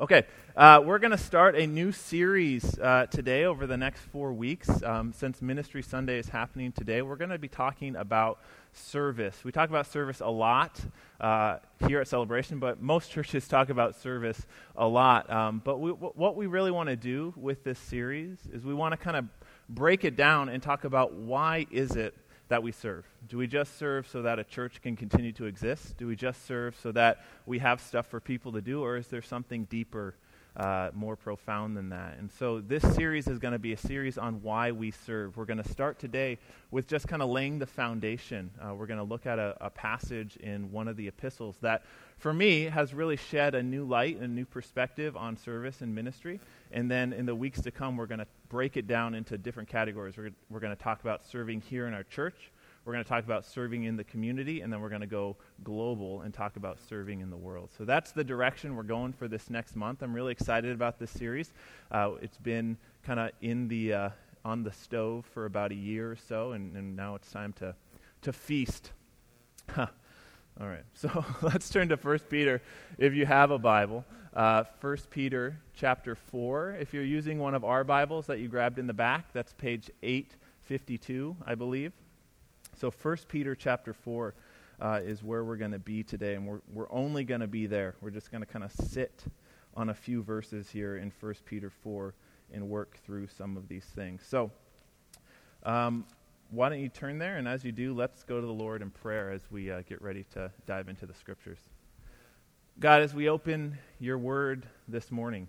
Okay, uh, we're going to start a new series uh, today over the next four weeks. Um, since Ministry Sunday is happening today, we're going to be talking about service. We talk about service a lot uh, here at Celebration, but most churches talk about service a lot. Um, but we, w- what we really want to do with this series is we want to kind of break it down and talk about why is it that we serve? Do we just serve so that a church can continue to exist? Do we just serve so that we have stuff for people to do? Or is there something deeper, uh, more profound than that? And so this series is going to be a series on why we serve. We're going to start today with just kind of laying the foundation. Uh, we're going to look at a, a passage in one of the epistles that, for me, has really shed a new light and a new perspective on service and ministry. And then in the weeks to come, we're going to break it down into different categories. We're, we're going to talk about serving here in our church. We're going to talk about serving in the community, and then we're going to go global and talk about serving in the world. So that's the direction we're going for this next month. I'm really excited about this series. Uh, it's been kind of in the uh, on the stove for about a year or so, and, and now it's time to to feast. Huh. All right, so let's turn to 1 Peter if you have a Bible. Uh, 1 Peter chapter 4. If you're using one of our Bibles that you grabbed in the back, that's page 852, I believe. So 1 Peter chapter 4 uh, is where we're going to be today, and we're, we're only going to be there. We're just going to kind of sit on a few verses here in 1 Peter 4 and work through some of these things. So, um, why don't you turn there? And as you do, let's go to the Lord in prayer as we uh, get ready to dive into the scriptures. God, as we open your word this morning,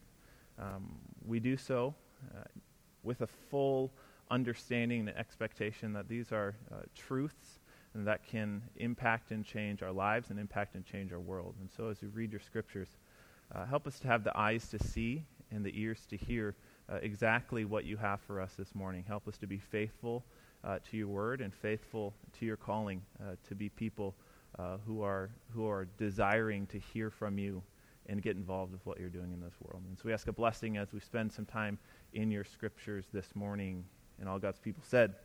um, we do so uh, with a full understanding and expectation that these are uh, truths and that can impact and change our lives and impact and change our world. And so, as we read your scriptures, uh, help us to have the eyes to see and the ears to hear uh, exactly what you have for us this morning. Help us to be faithful uh, to your word and faithful to your calling uh, to be people uh, who are who are desiring to hear from you and get involved with what you're doing in this world. And so we ask a blessing as we spend some time in your scriptures this morning. And all God's people said,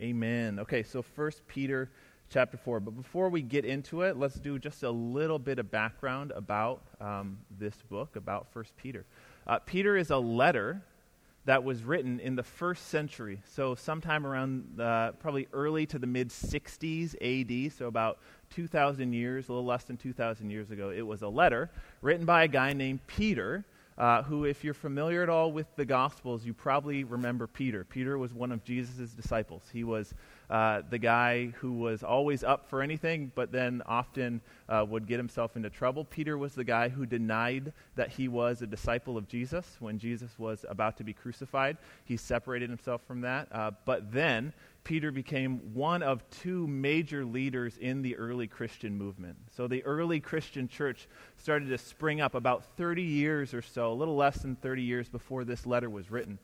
Amen. Okay, so First Peter chapter 4. But before we get into it, let's do just a little bit of background about um, this book, about First Peter. Uh, Peter is a letter that was written in the first century, so sometime around uh, probably early to the mid 60s AD, so about 2,000 years, a little less than 2,000 years ago. It was a letter written by a guy named Peter. Uh, who, if you're familiar at all with the Gospels, you probably remember Peter. Peter was one of Jesus' disciples. He was uh, the guy who was always up for anything, but then often uh, would get himself into trouble. Peter was the guy who denied that he was a disciple of Jesus when Jesus was about to be crucified. He separated himself from that. Uh, but then Peter became one of two major leaders in the early Christian movement. So the early Christian church started to spring up about 30 years or so, a little less than 30 years before this letter was written.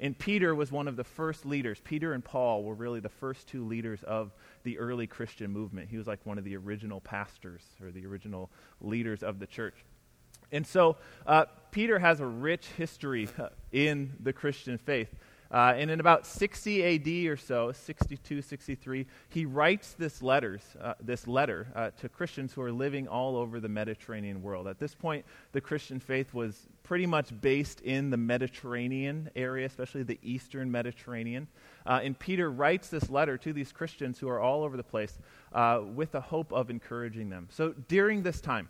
And Peter was one of the first leaders. Peter and Paul were really the first two leaders of the early Christian movement. He was like one of the original pastors or the original leaders of the church. And so uh, Peter has a rich history in the Christian faith. Uh, and in about 60 AD or so, 62, 63, he writes this, letters, uh, this letter uh, to Christians who are living all over the Mediterranean world. At this point, the Christian faith was pretty much based in the Mediterranean area, especially the eastern Mediterranean. Uh, and Peter writes this letter to these Christians who are all over the place uh, with the hope of encouraging them. So during this time,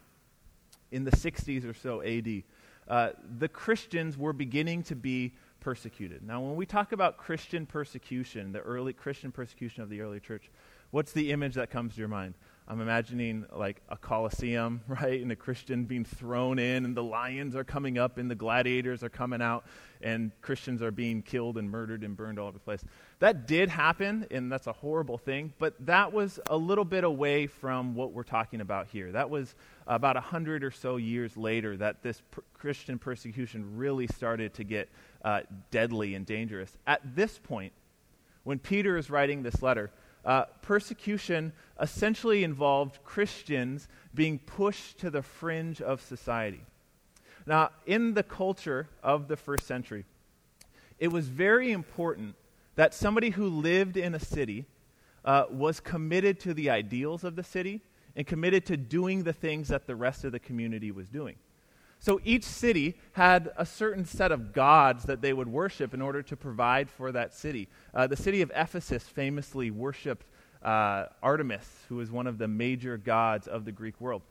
in the 60s or so AD, uh, the Christians were beginning to be persecuted. Now, when we talk about Christian persecution, the early Christian persecution of the early church, what's the image that comes to your mind? I'm imagining like a coliseum, right? And a Christian being thrown in, and the lions are coming up, and the gladiators are coming out, and Christians are being killed and murdered and burned all over the place. That did happen, and that's a horrible thing, but that was a little bit away from what we're talking about here. That was about a hundred or so years later that this per- Christian persecution really started to get uh, deadly and dangerous. At this point, when Peter is writing this letter, uh, persecution essentially involved Christians being pushed to the fringe of society. Now, in the culture of the first century, it was very important that somebody who lived in a city uh, was committed to the ideals of the city and committed to doing the things that the rest of the community was doing. So each city had a certain set of gods that they would worship in order to provide for that city. Uh, the city of Ephesus famously worshiped uh, Artemis, who was one of the major gods of the Greek world.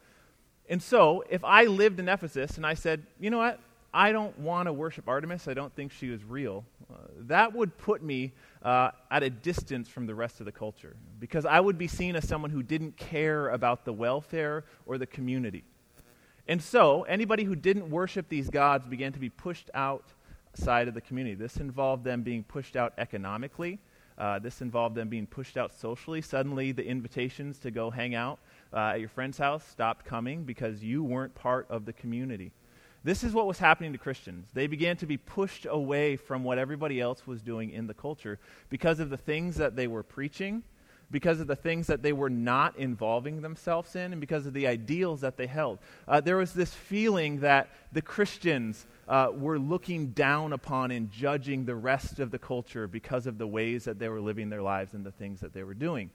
And so, if I lived in Ephesus and I said, you know what, I don't want to worship Artemis, I don't think she is real, uh, that would put me uh, at a distance from the rest of the culture because I would be seen as someone who didn't care about the welfare or the community. And so, anybody who didn't worship these gods began to be pushed outside of the community. This involved them being pushed out economically. Uh, this involved them being pushed out socially. Suddenly, the invitations to go hang out uh, at your friend's house stopped coming because you weren't part of the community. This is what was happening to Christians. They began to be pushed away from what everybody else was doing in the culture because of the things that they were preaching, because of the things that they were not involving themselves in, and because of the ideals that they held. Uh, there was this feeling that the Christians uh, were looking down upon and judging the rest of the culture because of the ways that they were living their lives and the things that they were doing.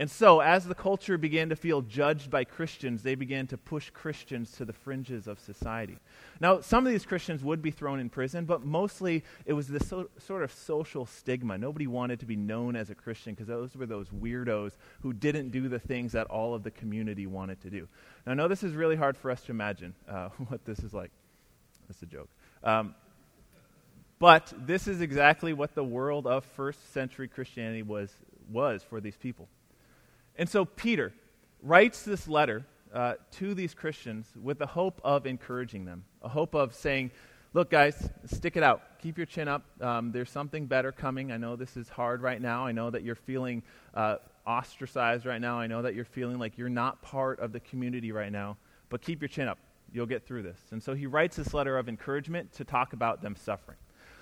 And so, as the culture began to feel judged by Christians, they began to push Christians to the fringes of society. Now, some of these Christians would be thrown in prison, but mostly it was this so, sort of social stigma. Nobody wanted to be known as a Christian because those were those weirdos who didn't do the things that all of the community wanted to do. Now, I know this is really hard for us to imagine uh, what this is like. That's a joke. Um, but this is exactly what the world of first century Christianity was, was for these people. And so Peter writes this letter uh, to these Christians with the hope of encouraging them, a hope of saying, Look, guys, stick it out. Keep your chin up. Um, there's something better coming. I know this is hard right now. I know that you're feeling uh, ostracized right now. I know that you're feeling like you're not part of the community right now. But keep your chin up. You'll get through this. And so he writes this letter of encouragement to talk about them suffering.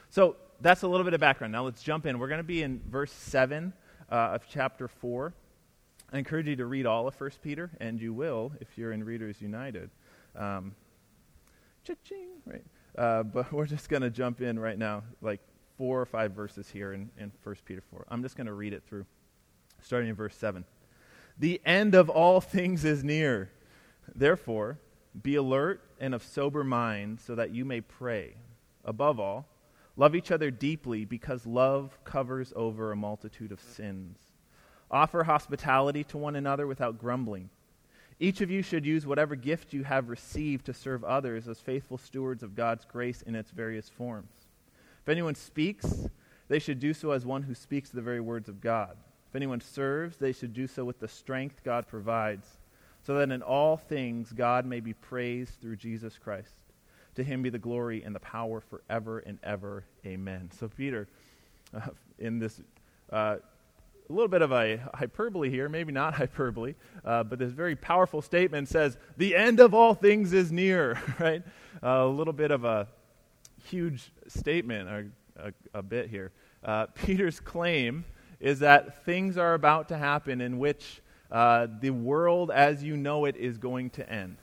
So that's a little bit of background. Now let's jump in. We're going to be in verse 7 uh, of chapter 4. I encourage you to read all of 1 Peter, and you will if you're in Readers United. Um, cha-ching, right? Uh, but we're just going to jump in right now, like four or five verses here in, in 1 Peter 4. I'm just going to read it through, starting in verse 7. The end of all things is near. Therefore, be alert and of sober mind so that you may pray. Above all, love each other deeply because love covers over a multitude of sins. Offer hospitality to one another without grumbling. Each of you should use whatever gift you have received to serve others as faithful stewards of God's grace in its various forms. If anyone speaks, they should do so as one who speaks the very words of God. If anyone serves, they should do so with the strength God provides, so that in all things God may be praised through Jesus Christ. To him be the glory and the power forever and ever. Amen. So, Peter, uh, in this uh, a little bit of a hyperbole here, maybe not hyperbole, uh, but this very powerful statement says, The end of all things is near, right? Uh, a little bit of a huge statement, or a, a bit here. Uh, Peter's claim is that things are about to happen in which uh, the world as you know it is going to end.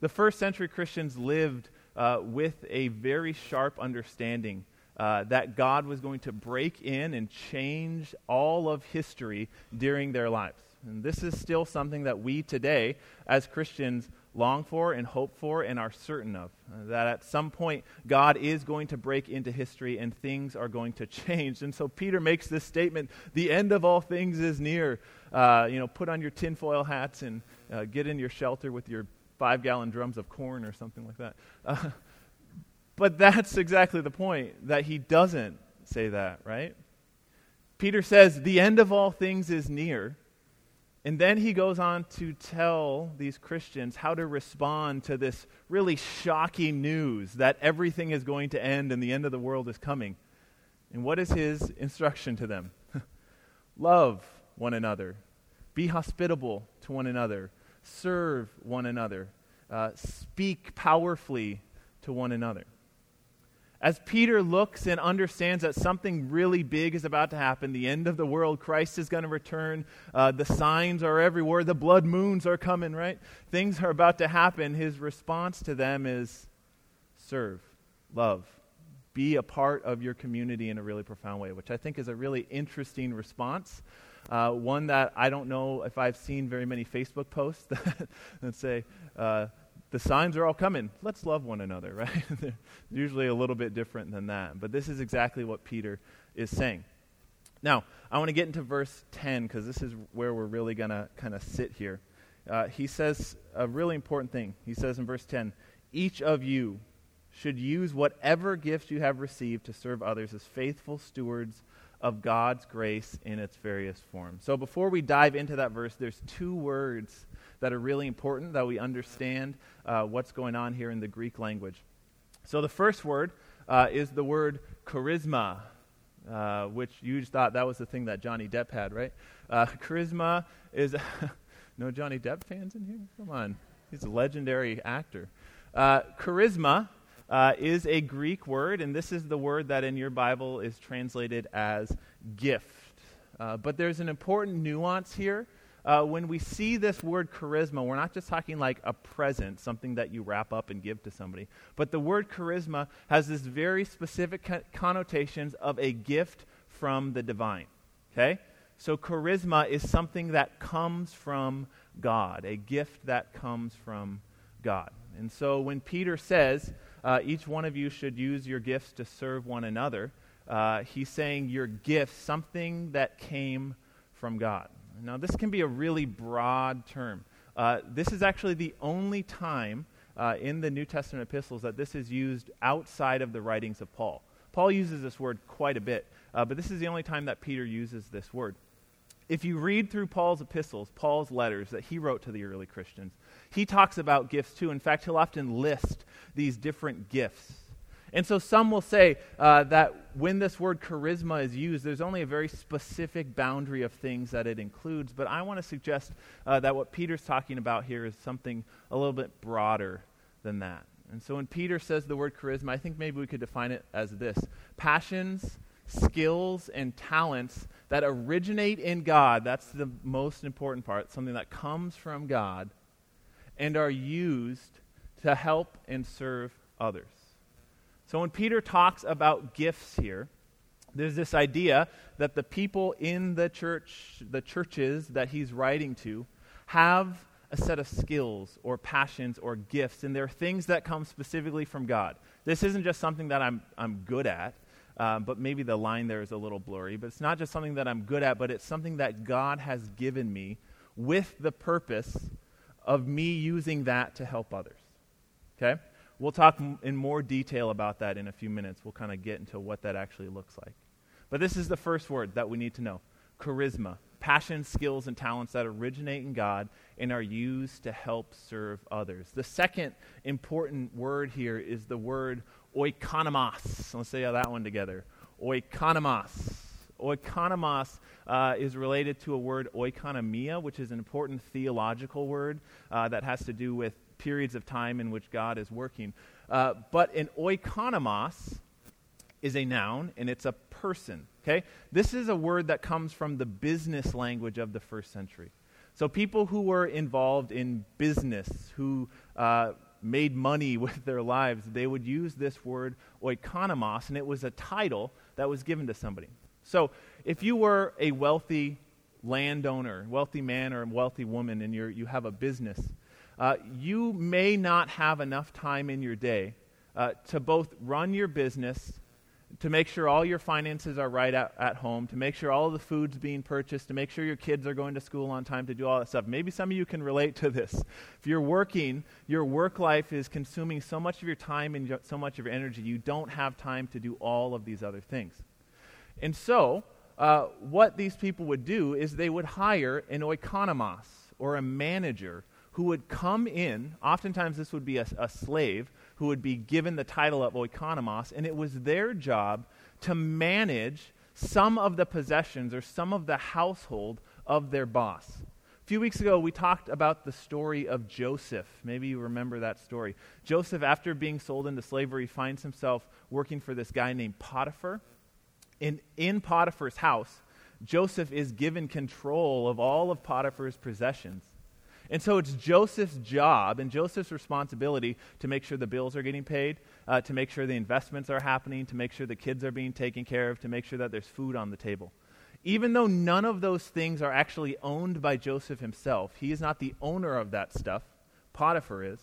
The first century Christians lived uh, with a very sharp understanding uh, that God was going to break in and change all of history during their lives. And this is still something that we today, as Christians, long for and hope for and are certain of. Uh, that at some point, God is going to break into history and things are going to change. And so Peter makes this statement the end of all things is near. Uh, you know, put on your tinfoil hats and uh, get in your shelter with your five gallon drums of corn or something like that. Uh, but that's exactly the point, that he doesn't say that, right? Peter says, the end of all things is near. And then he goes on to tell these Christians how to respond to this really shocking news that everything is going to end and the end of the world is coming. And what is his instruction to them? Love one another, be hospitable to one another, serve one another, uh, speak powerfully to one another. As Peter looks and understands that something really big is about to happen, the end of the world, Christ is going to return, uh, the signs are everywhere, the blood moons are coming, right? Things are about to happen. His response to them is serve, love, be a part of your community in a really profound way, which I think is a really interesting response. Uh, one that I don't know if I've seen very many Facebook posts that, that say, uh, the signs are all coming. Let's love one another, right? They're usually a little bit different than that. But this is exactly what Peter is saying. Now, I want to get into verse 10 because this is where we're really going to kind of sit here. Uh, he says a really important thing. He says in verse 10 Each of you should use whatever gift you have received to serve others as faithful stewards of God's grace in its various forms. So before we dive into that verse, there's two words that are really important that we understand uh, what's going on here in the Greek language. So the first word uh, is the word charisma, uh, which you thought that was the thing that Johnny Depp had, right? Uh, charisma is. no Johnny Depp fans in here? Come on. He's a legendary actor. Uh, charisma uh, is a Greek word, and this is the word that in your Bible is translated as gift. but there's an important nuance here uh, when we see this word charisma, we're not just talking like a present, something that you wrap up and give to somebody, but the word charisma has this very specific co- connotations of a gift from the divine. Okay? So charisma is something that comes from God, a gift that comes from God. And so when Peter says, uh, each one of you should use your gifts to serve one another, uh, he's saying your gift, something that came from God. Now, this can be a really broad term. Uh, this is actually the only time uh, in the New Testament epistles that this is used outside of the writings of Paul. Paul uses this word quite a bit, uh, but this is the only time that Peter uses this word. If you read through Paul's epistles, Paul's letters that he wrote to the early Christians, he talks about gifts too. In fact, he'll often list these different gifts and so some will say uh, that when this word charisma is used, there's only a very specific boundary of things that it includes. But I want to suggest uh, that what Peter's talking about here is something a little bit broader than that. And so when Peter says the word charisma, I think maybe we could define it as this passions, skills, and talents that originate in God. That's the most important part, something that comes from God and are used to help and serve others. So when Peter talks about gifts here, there's this idea that the people in the church, the churches that he's writing to, have a set of skills or passions or gifts, and they're things that come specifically from God. This isn't just something that I'm, I'm good at, um, but maybe the line there is a little blurry. But it's not just something that I'm good at, but it's something that God has given me with the purpose of me using that to help others. Okay? We'll talk in more detail about that in a few minutes. We'll kind of get into what that actually looks like. But this is the first word that we need to know charisma. Passion, skills, and talents that originate in God and are used to help serve others. The second important word here is the word oikonomos. Let's say that one together. Oikonomos. Oikonomos uh, is related to a word oikonomia, which is an important theological word uh, that has to do with periods of time in which God is working. Uh, but an oikonomos is a noun and it's a person. Okay? This is a word that comes from the business language of the first century. So people who were involved in business, who uh, made money with their lives, they would use this word oikonomos, and it was a title that was given to somebody. So if you were a wealthy landowner, wealthy man or wealthy woman, and you you have a business, uh, you may not have enough time in your day uh, to both run your business, to make sure all your finances are right at, at home, to make sure all the food's being purchased, to make sure your kids are going to school on time, to do all that stuff. Maybe some of you can relate to this. If you're working, your work life is consuming so much of your time and so much of your energy, you don't have time to do all of these other things. And so, uh, what these people would do is they would hire an oikonomos, or a manager, who would come in, oftentimes this would be a, a slave, who would be given the title of oikonomos, and it was their job to manage some of the possessions or some of the household of their boss. A few weeks ago, we talked about the story of Joseph. Maybe you remember that story. Joseph, after being sold into slavery, finds himself working for this guy named Potiphar. And in Potiphar's house, Joseph is given control of all of Potiphar's possessions. And so it's Joseph's job and Joseph's responsibility to make sure the bills are getting paid, uh, to make sure the investments are happening, to make sure the kids are being taken care of, to make sure that there's food on the table. Even though none of those things are actually owned by Joseph himself, he is not the owner of that stuff. Potiphar is.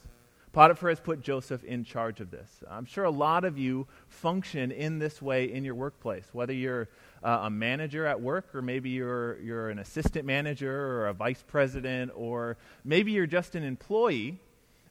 Potiphar has put Joseph in charge of this. I'm sure a lot of you function in this way in your workplace, whether you're uh, a manager at work, or maybe you're, you're an assistant manager, or a vice president, or maybe you're just an employee,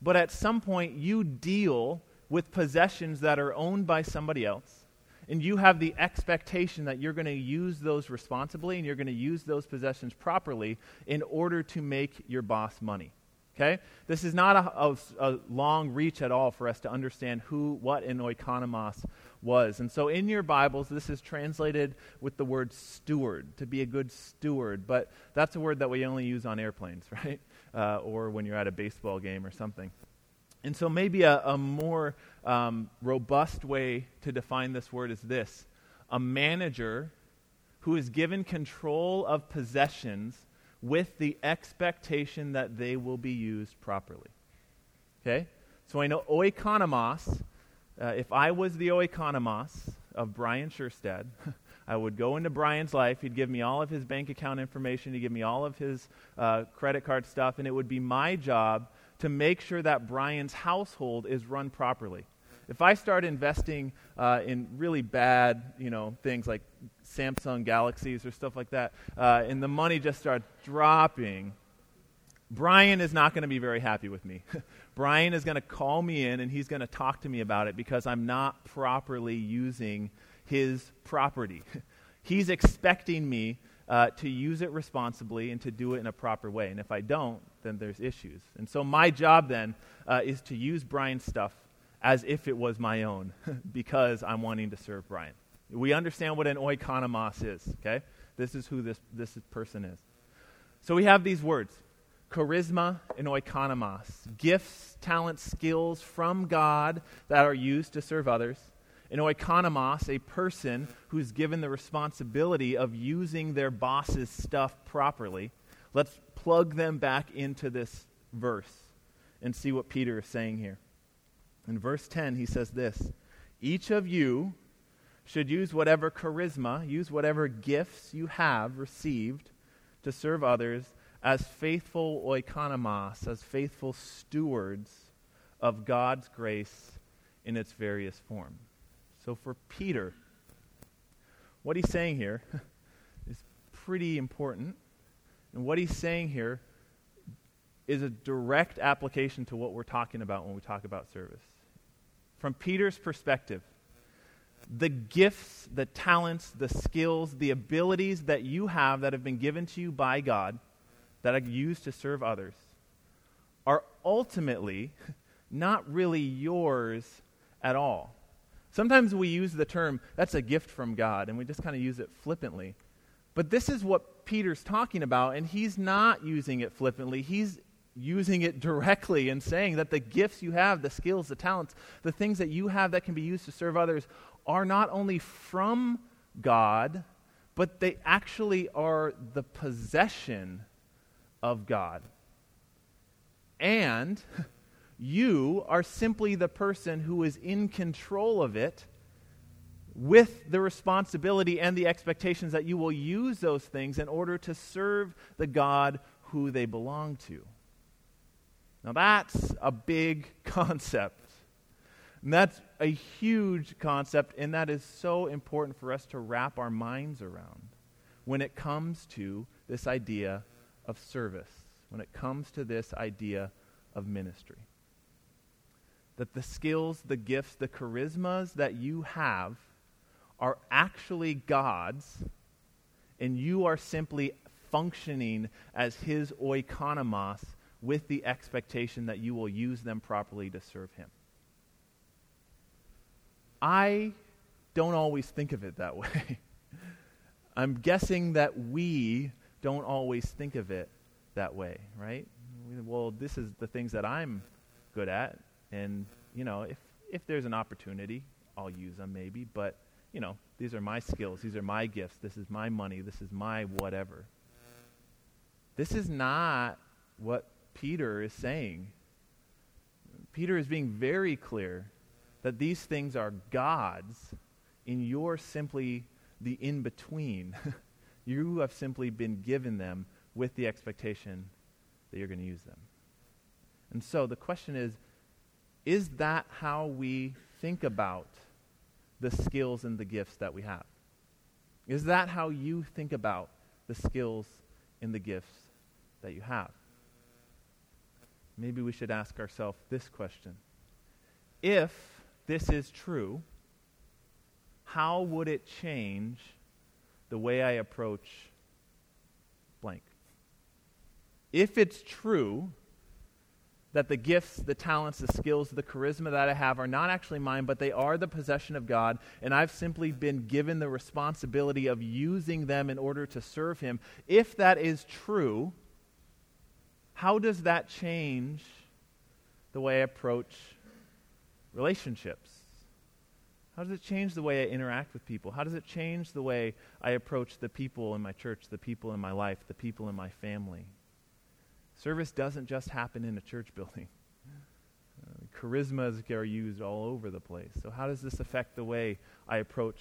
but at some point you deal with possessions that are owned by somebody else. And you have the expectation that you're going to use those responsibly and you're going to use those possessions properly in order to make your boss money. Okay? This is not a, a, a, long reach at all for us to understand who, what an oikonomos was. And so in your Bibles, this is translated with the word steward, to be a good steward. But that's a word that we only use on airplanes, right? Uh, or when you're at a baseball game or something. And so maybe a, a more um, robust way to define this word is this a manager who is given control of possessions with the expectation that they will be used properly. Okay? So I know oikonomos, uh, if I was the oikonomos of Brian Sherstad, I would go into Brian's life. He'd give me all of his bank account information. He'd give me all of his uh, credit card stuff. And it would be my job to make sure that Brian's household is run properly. If I start investing uh, in really bad, you know, things like Samsung Galaxies or stuff like that, uh, and the money just starts dropping, Brian is not going to be very happy with me. Brian is going to call me in and he's going to talk to me about it because I'm not properly using his property. he's expecting me uh, to use it responsibly and to do it in a proper way. And if I don't, then there's issues. And so my job then uh, is to use Brian's stuff as if it was my own because I'm wanting to serve Brian. We understand what an oikonomos is, okay? This is who this, this person is. So we have these words charisma and oikonomos gifts, talents, skills from God that are used to serve others. Oikonomos, a person who's given the responsibility of using their boss's stuff properly. Let's plug them back into this verse and see what Peter is saying here. In verse 10, he says this Each of you should use whatever charisma, use whatever gifts you have received to serve others as faithful oikonomos, as faithful stewards of God's grace in its various forms. So for Peter, what he's saying here is pretty important. And what he's saying here is a direct application to what we're talking about when we talk about service from Peter's perspective, the gifts, the talents, the skills, the abilities that you have that have been given to you by God that are used to serve others are ultimately not really yours at all. Sometimes we use the term, that's a gift from God, and we just kind of use it flippantly. But this is what Peter's talking about, and he's not using it flippantly. He's using it directly and saying that the gifts you have, the skills, the talents, the things that you have that can be used to serve others are not only from God, but they actually are the possession of God. And you are simply the person who is in control of it with the responsibility and the expectations that you will use those things in order to serve the God who they belong to. Now, that's a big concept. And that's a huge concept, and that is so important for us to wrap our minds around when it comes to this idea of service, when it comes to this idea of ministry. That the skills, the gifts, the charismas that you have are actually God's, and you are simply functioning as His oikonomos with the expectation that you will use them properly to serve Him. I don't always think of it that way. I'm guessing that we don't always think of it that way, right? Well, this is the things that I'm good at, and you know, if if there's an opportunity, I'll use them maybe, but you know, these are my skills, these are my gifts, this is my money, this is my whatever. This is not what Peter is saying. Peter is being very clear that these things are God's, and you're simply the in between. you have simply been given them with the expectation that you're going to use them. And so the question is is that how we think about the skills and the gifts that we have? Is that how you think about the skills and the gifts that you have? Maybe we should ask ourselves this question. If this is true, how would it change the way I approach blank? If it's true that the gifts, the talents, the skills, the charisma that I have are not actually mine, but they are the possession of God, and I've simply been given the responsibility of using them in order to serve Him. If that is true, how does that change the way I approach relationships? How does it change the way I interact with people? How does it change the way I approach the people in my church, the people in my life, the people in my family? Service doesn't just happen in a church building. Uh, charismas are used all over the place. So, how does this affect the way I approach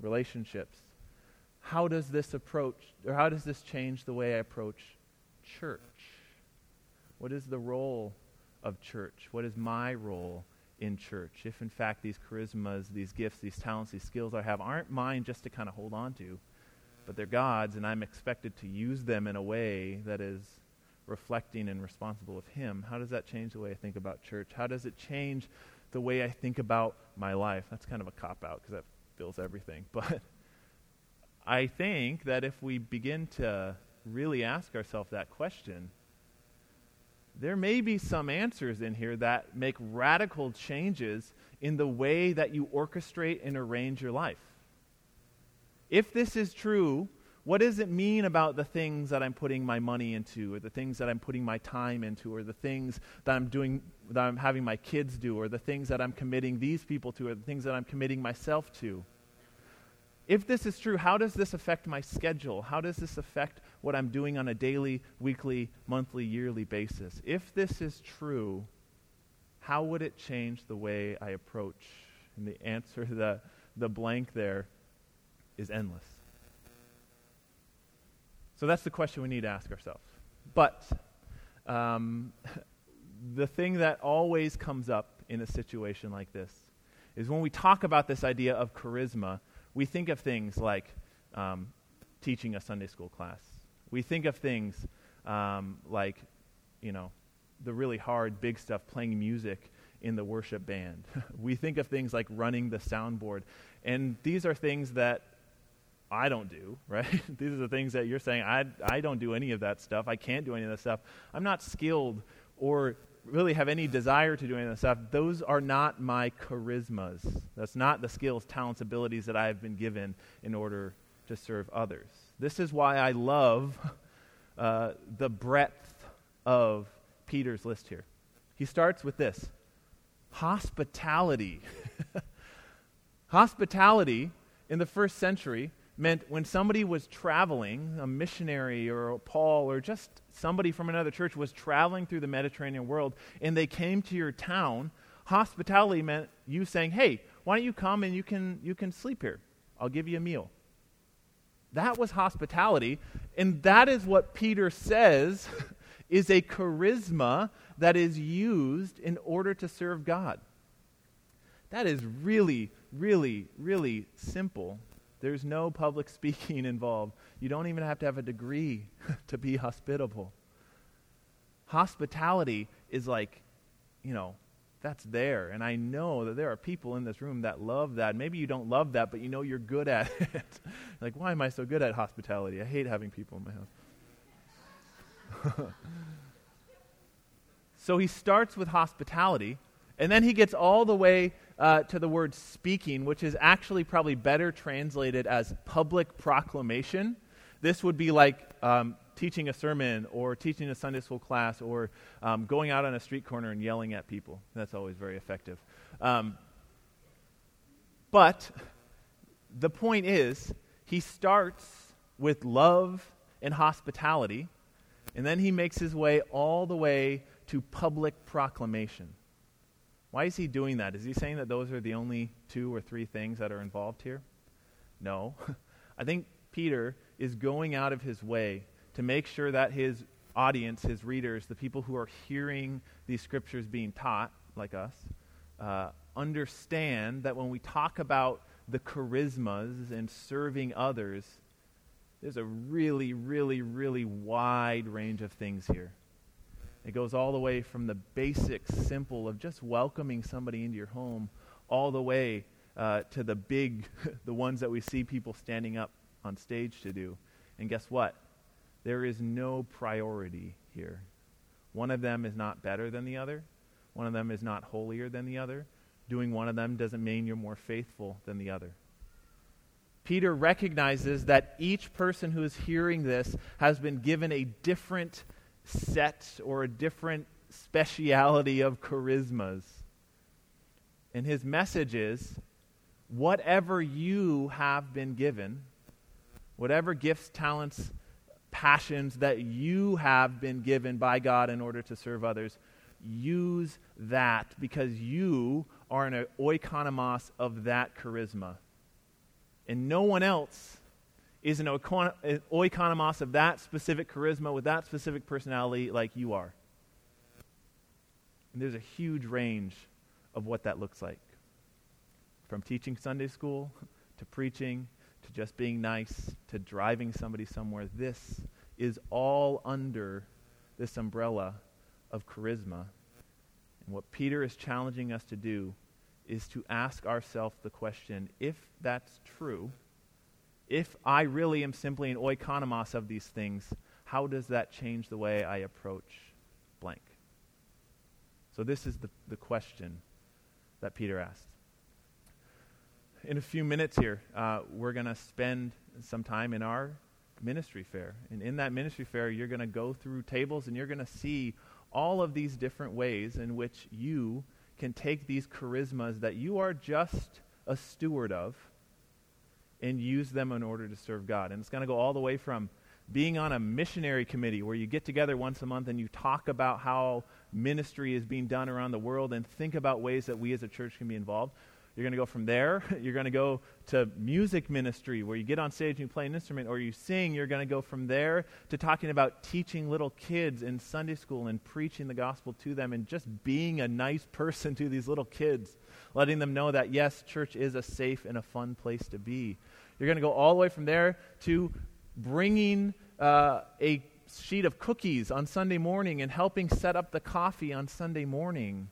relationships? How does this approach, or how does this change the way I approach church? What is the role of church? What is my role in church? If, in fact, these charismas, these gifts, these talents, these skills I have aren't mine just to kind of hold on to, but they're God's, and I'm expected to use them in a way that is reflecting and responsible of Him, how does that change the way I think about church? How does it change the way I think about my life? That's kind of a cop out because that fills everything. But I think that if we begin to really ask ourselves that question, there may be some answers in here that make radical changes in the way that you orchestrate and arrange your life. If this is true, what does it mean about the things that I'm putting my money into, or the things that I'm putting my time into, or the things that I'm doing, that I'm having my kids do, or the things that I'm committing these people to, or the things that I'm committing myself to? If this is true, how does this affect my schedule? How does this affect what I'm doing on a daily, weekly, monthly, yearly basis? If this is true, how would it change the way I approach? And the answer, the, the blank there, is endless. So that's the question we need to ask ourselves. But um, the thing that always comes up in a situation like this is when we talk about this idea of charisma, we think of things like um, teaching a Sunday school class. We think of things um, like, you know, the really hard, big stuff, playing music in the worship band. we think of things like running the soundboard. And these are things that I don't do, right? These are the things that you're saying, I, I don't do any of that stuff. I can't do any of that stuff. I'm not skilled or really have any desire to do any of that stuff. Those are not my charismas. That's not the skills, talents, abilities that I have been given in order to serve others. This is why I love uh, the breadth of Peter's list here. He starts with this hospitality. hospitality in the first century meant when somebody was traveling, a missionary or Paul or just somebody from another church was traveling through the Mediterranean world and they came to your town, hospitality meant you saying, "Hey, why don't you come and you can you can sleep here? I'll give you a meal." That was hospitality, and that is what Peter says is a charisma that is used in order to serve God. That is really, really, really simple there's no public speaking involved. You don't even have to have a degree to be hospitable. Hospitality is like, you know, that's there. And I know that there are people in this room that love that. Maybe you don't love that, but you know you're good at it. like, why am I so good at hospitality? I hate having people in my house. so he starts with hospitality, and then he gets all the way uh, to the word speaking, which is actually probably better translated as public proclamation. This would be like um, teaching a sermon or teaching a Sunday school class or um, going out on a street corner and yelling at people. That's always very effective. Um, but the point is, he starts with love and hospitality, and then he makes his way all the way to public proclamation. Why is he doing that? Is he saying that those are the only two or three things that are involved here? No. I think Peter is going out of his way to make sure that his audience, his readers, the people who are hearing these scriptures being taught, like us, uh, understand that when we talk about the charismas and serving others, there's a really, really, really wide range of things here. It goes all the way from the basic, simple of just welcoming somebody into your home, all the way uh, to the big, the ones that we see people standing up on stage to do. And guess what? There is no priority here. One of them is not better than the other. One of them is not holier than the other. Doing one of them doesn't mean you're more faithful than the other. Peter recognizes that each person who is hearing this has been given a different set or a different speciality of charismas. And his message is whatever you have been given, whatever gifts, talents, passions that you have been given by God in order to serve others, use that because you are an oikonomos of that charisma. And no one else is an oikonomos of that specific charisma with that specific personality like you are. And there's a huge range of what that looks like. From teaching Sunday school to preaching to just being nice to driving somebody somewhere, this is all under this umbrella of charisma. And what Peter is challenging us to do is to ask ourselves the question if that's true, if I really am simply an oikonomos of these things, how does that change the way I approach blank? So, this is the, the question that Peter asked. In a few minutes here, uh, we're going to spend some time in our ministry fair. And in that ministry fair, you're going to go through tables and you're going to see all of these different ways in which you can take these charismas that you are just a steward of and use them in order to serve God. And it's going to go all the way from being on a missionary committee where you get together once a month and you talk about how ministry is being done around the world and think about ways that we as a church can be involved. You're going to go from there. You're going to go to music ministry where you get on stage and you play an instrument or you sing. You're going to go from there to talking about teaching little kids in Sunday school and preaching the gospel to them and just being a nice person to these little kids, letting them know that, yes, church is a safe and a fun place to be. You're going to go all the way from there to bringing uh, a sheet of cookies on Sunday morning and helping set up the coffee on Sunday morning.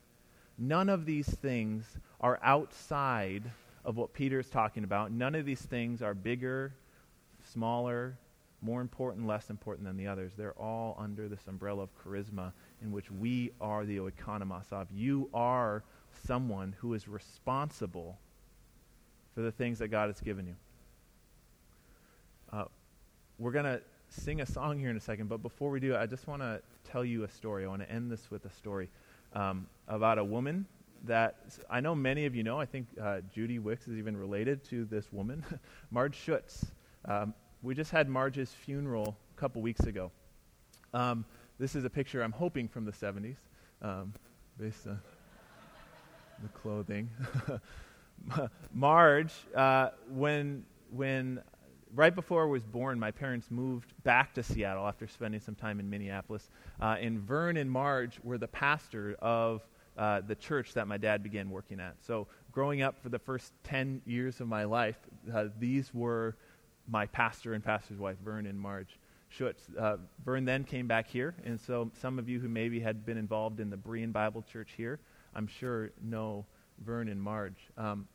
None of these things are outside of what Peter is talking about. None of these things are bigger, smaller, more important, less important than the others. They're all under this umbrella of charisma in which we are the oikonomos of. You are someone who is responsible for the things that God has given you. Uh, we're going to sing a song here in a second, but before we do, I just want to tell you a story. I want to end this with a story um, about a woman that I know many of you know. I think uh, Judy Wicks is even related to this woman, Marge Schutz. Um, we just had Marge's funeral a couple weeks ago. Um, this is a picture I'm hoping from the 70s, um, based on the clothing. Marge, uh, when when right before I was born, my parents moved back to Seattle after spending some time in Minneapolis. Uh, and Vern and Marge were the pastor of uh, the church that my dad began working at. So, growing up for the first 10 years of my life, uh, these were my pastor and pastor's wife, Vern and Marge Schutz. Uh, Vern then came back here, and so some of you who maybe had been involved in the Berean Bible Church here, I'm sure know Vern and Marge. Um,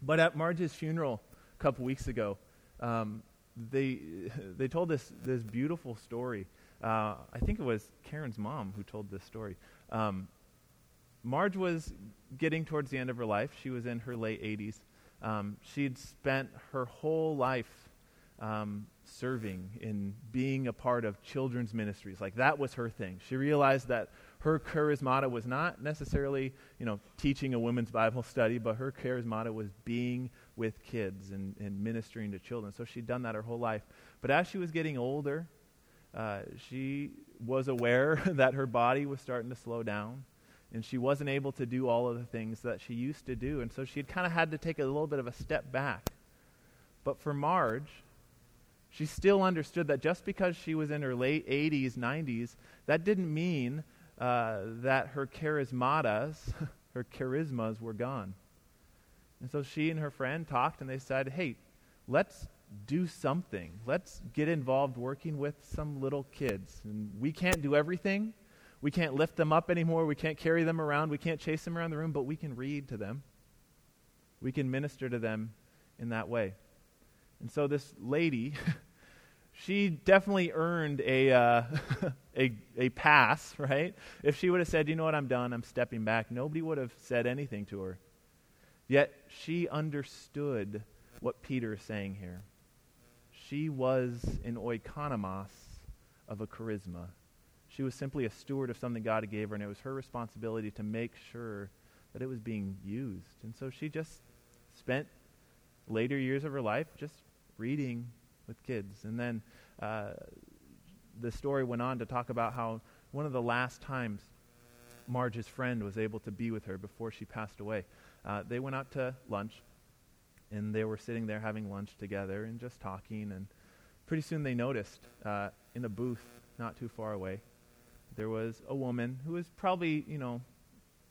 but at Marge's funeral a couple weeks ago, um, they they told this this beautiful story. Uh, I think it was Karen's mom who told this story. Um, Marge was getting towards the end of her life. She was in her late 80s. Um, she'd spent her whole life um, serving in being a part of children's ministries. Like that was her thing. She realized that her charismata was not necessarily, you know, teaching a women's Bible study, but her charismata was being with kids and, and ministering to children. So she'd done that her whole life. But as she was getting older, uh, she was aware that her body was starting to slow down and she wasn't able to do all of the things that she used to do. And so she had kind of had to take a little bit of a step back. But for Marge, she still understood that just because she was in her late 80s, 90s, that didn't mean uh, that her charismatas Her charismas were gone. And so she and her friend talked and they said, hey, let's do something. Let's get involved working with some little kids. And we can't do everything. We can't lift them up anymore. We can't carry them around. We can't chase them around the room, but we can read to them. We can minister to them in that way. And so this lady, she definitely earned a, uh, a, a pass, right? If she would have said, you know what, I'm done, I'm stepping back, nobody would have said anything to her. Yet she understood what Peter is saying here. She was an oikonomos of a charisma. She was simply a steward of something God gave her, and it was her responsibility to make sure that it was being used. And so she just spent later years of her life just reading with kids. And then uh, the story went on to talk about how one of the last times Marge's friend was able to be with her before she passed away, uh, they went out to lunch, and they were sitting there having lunch together and just talking. And pretty soon they noticed uh, in a booth not too far away, there was a woman who was probably, you know,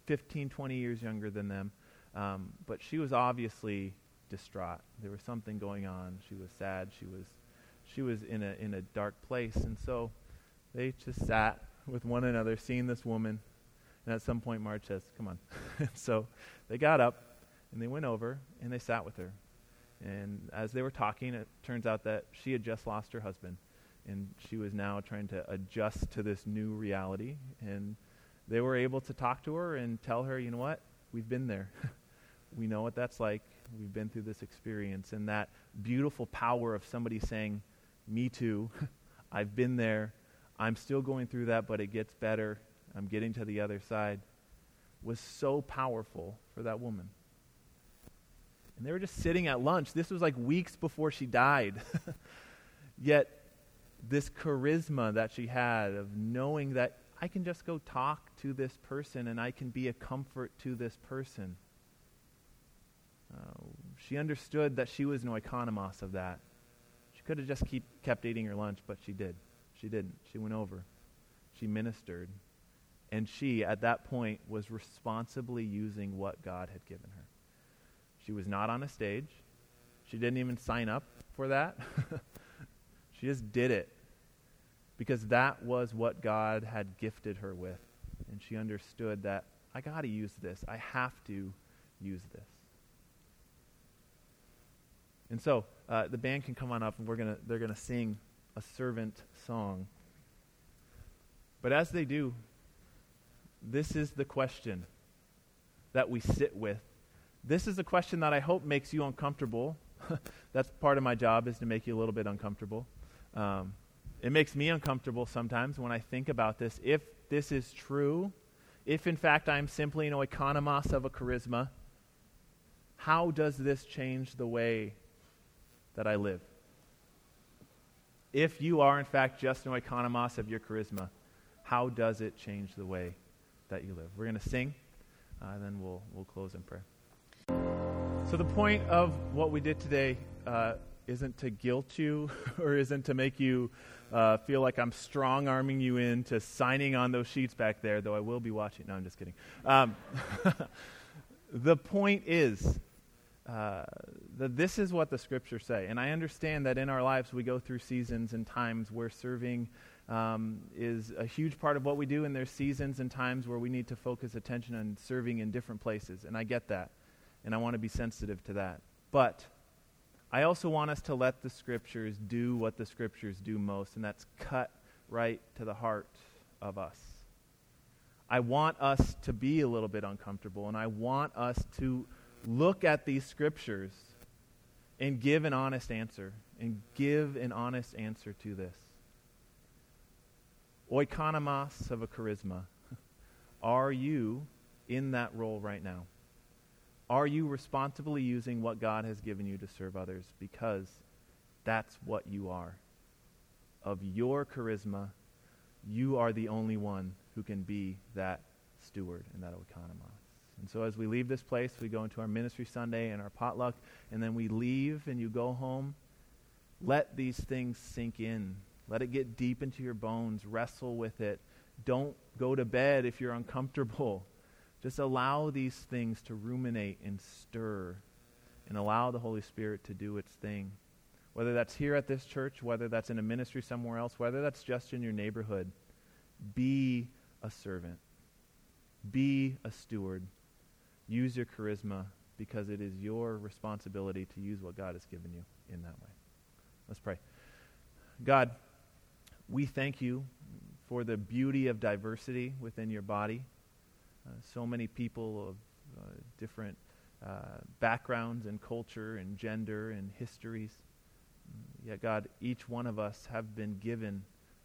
15, 20 years younger than them, um, but she was obviously distraught. There was something going on. She was sad. She was, she was in a in a dark place, and so they just sat with one another, seeing this woman. And at some point, Marge says, "Come on." so they got up and they went over and they sat with her. And as they were talking, it turns out that she had just lost her husband, and she was now trying to adjust to this new reality. And they were able to talk to her and tell her, you know what? We've been there. we know what that's like. We've been through this experience. And that beautiful power of somebody saying, Me too. I've been there. I'm still going through that, but it gets better. I'm getting to the other side. Was so powerful for that woman. And they were just sitting at lunch. This was like weeks before she died. Yet, this charisma that she had of knowing that I can just go talk to this person and I can be a comfort to this person. Uh, she understood that she was no oikonomos of that. She could have just keep, kept eating her lunch, but she did. She didn't. She went over. She ministered. And she, at that point, was responsibly using what God had given her. She was not on a stage. She didn't even sign up for that. she just did it because that was what God had gifted her with. And she understood that I got to use this. I have to use this. And so uh, the band can come on up and we're gonna, they're going to sing a servant song. But as they do, this is the question that we sit with. This is a question that I hope makes you uncomfortable. That's part of my job is to make you a little bit uncomfortable. Um, it makes me uncomfortable sometimes when I think about this. If this is true, if in fact I'm simply an oikonomos of a charisma, how does this change the way that I live. If you are, in fact, just an oikonomos of your charisma, how does it change the way that you live? We're going to sing, uh, and then we'll, we'll close in prayer. So, the point of what we did today uh, isn't to guilt you or isn't to make you uh, feel like I'm strong arming you into signing on those sheets back there, though I will be watching. No, I'm just kidding. Um, the point is uh, that this is what the scriptures say. And I understand that in our lives we go through seasons and times where serving um, is a huge part of what we do, and there's seasons and times where we need to focus attention on serving in different places. And I get that. And I want to be sensitive to that. But I also want us to let the scriptures do what the scriptures do most, and that's cut right to the heart of us. I want us to be a little bit uncomfortable, and I want us to look at these scriptures and give an honest answer. And give an honest answer to this. Oikonomos of a charisma. Are you in that role right now? Are you responsibly using what God has given you to serve others? Because that's what you are. Of your charisma, you are the only one who can be that steward and that oikonomos. And so as we leave this place, we go into our ministry Sunday and our potluck, and then we leave and you go home. Let these things sink in. Let it get deep into your bones. Wrestle with it. Don't go to bed if you're uncomfortable. Just allow these things to ruminate and stir and allow the Holy Spirit to do its thing. Whether that's here at this church, whether that's in a ministry somewhere else, whether that's just in your neighborhood, be a servant. Be a steward. Use your charisma because it is your responsibility to use what God has given you in that way. Let's pray. God, we thank you for the beauty of diversity within your body. Uh, so many people of uh, different uh, backgrounds and culture and gender and histories. Yet, God, each one of us have been given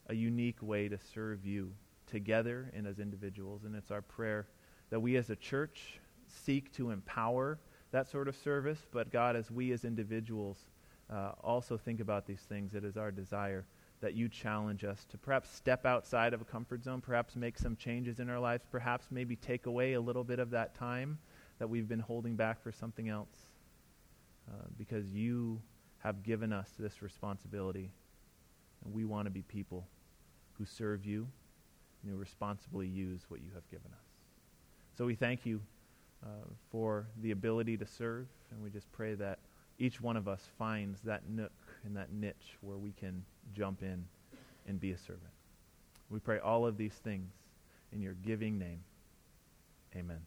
a unique way to serve you together and as individuals. And it's our prayer that we as a church seek to empower that sort of service. But God, as we as individuals uh, also think about these things, it is our desire that you challenge us to perhaps step outside of a comfort zone, perhaps make some changes in our lives, perhaps maybe take away a little bit of that time that we've been holding back for something else. Uh, because you have given us this responsibility. And we want to be people who serve you and who responsibly use what you have given us. So we thank you uh, for the ability to serve, and we just pray that each one of us finds that nook and that niche where we can jump in and be a servant. We pray all of these things in your giving name. Amen.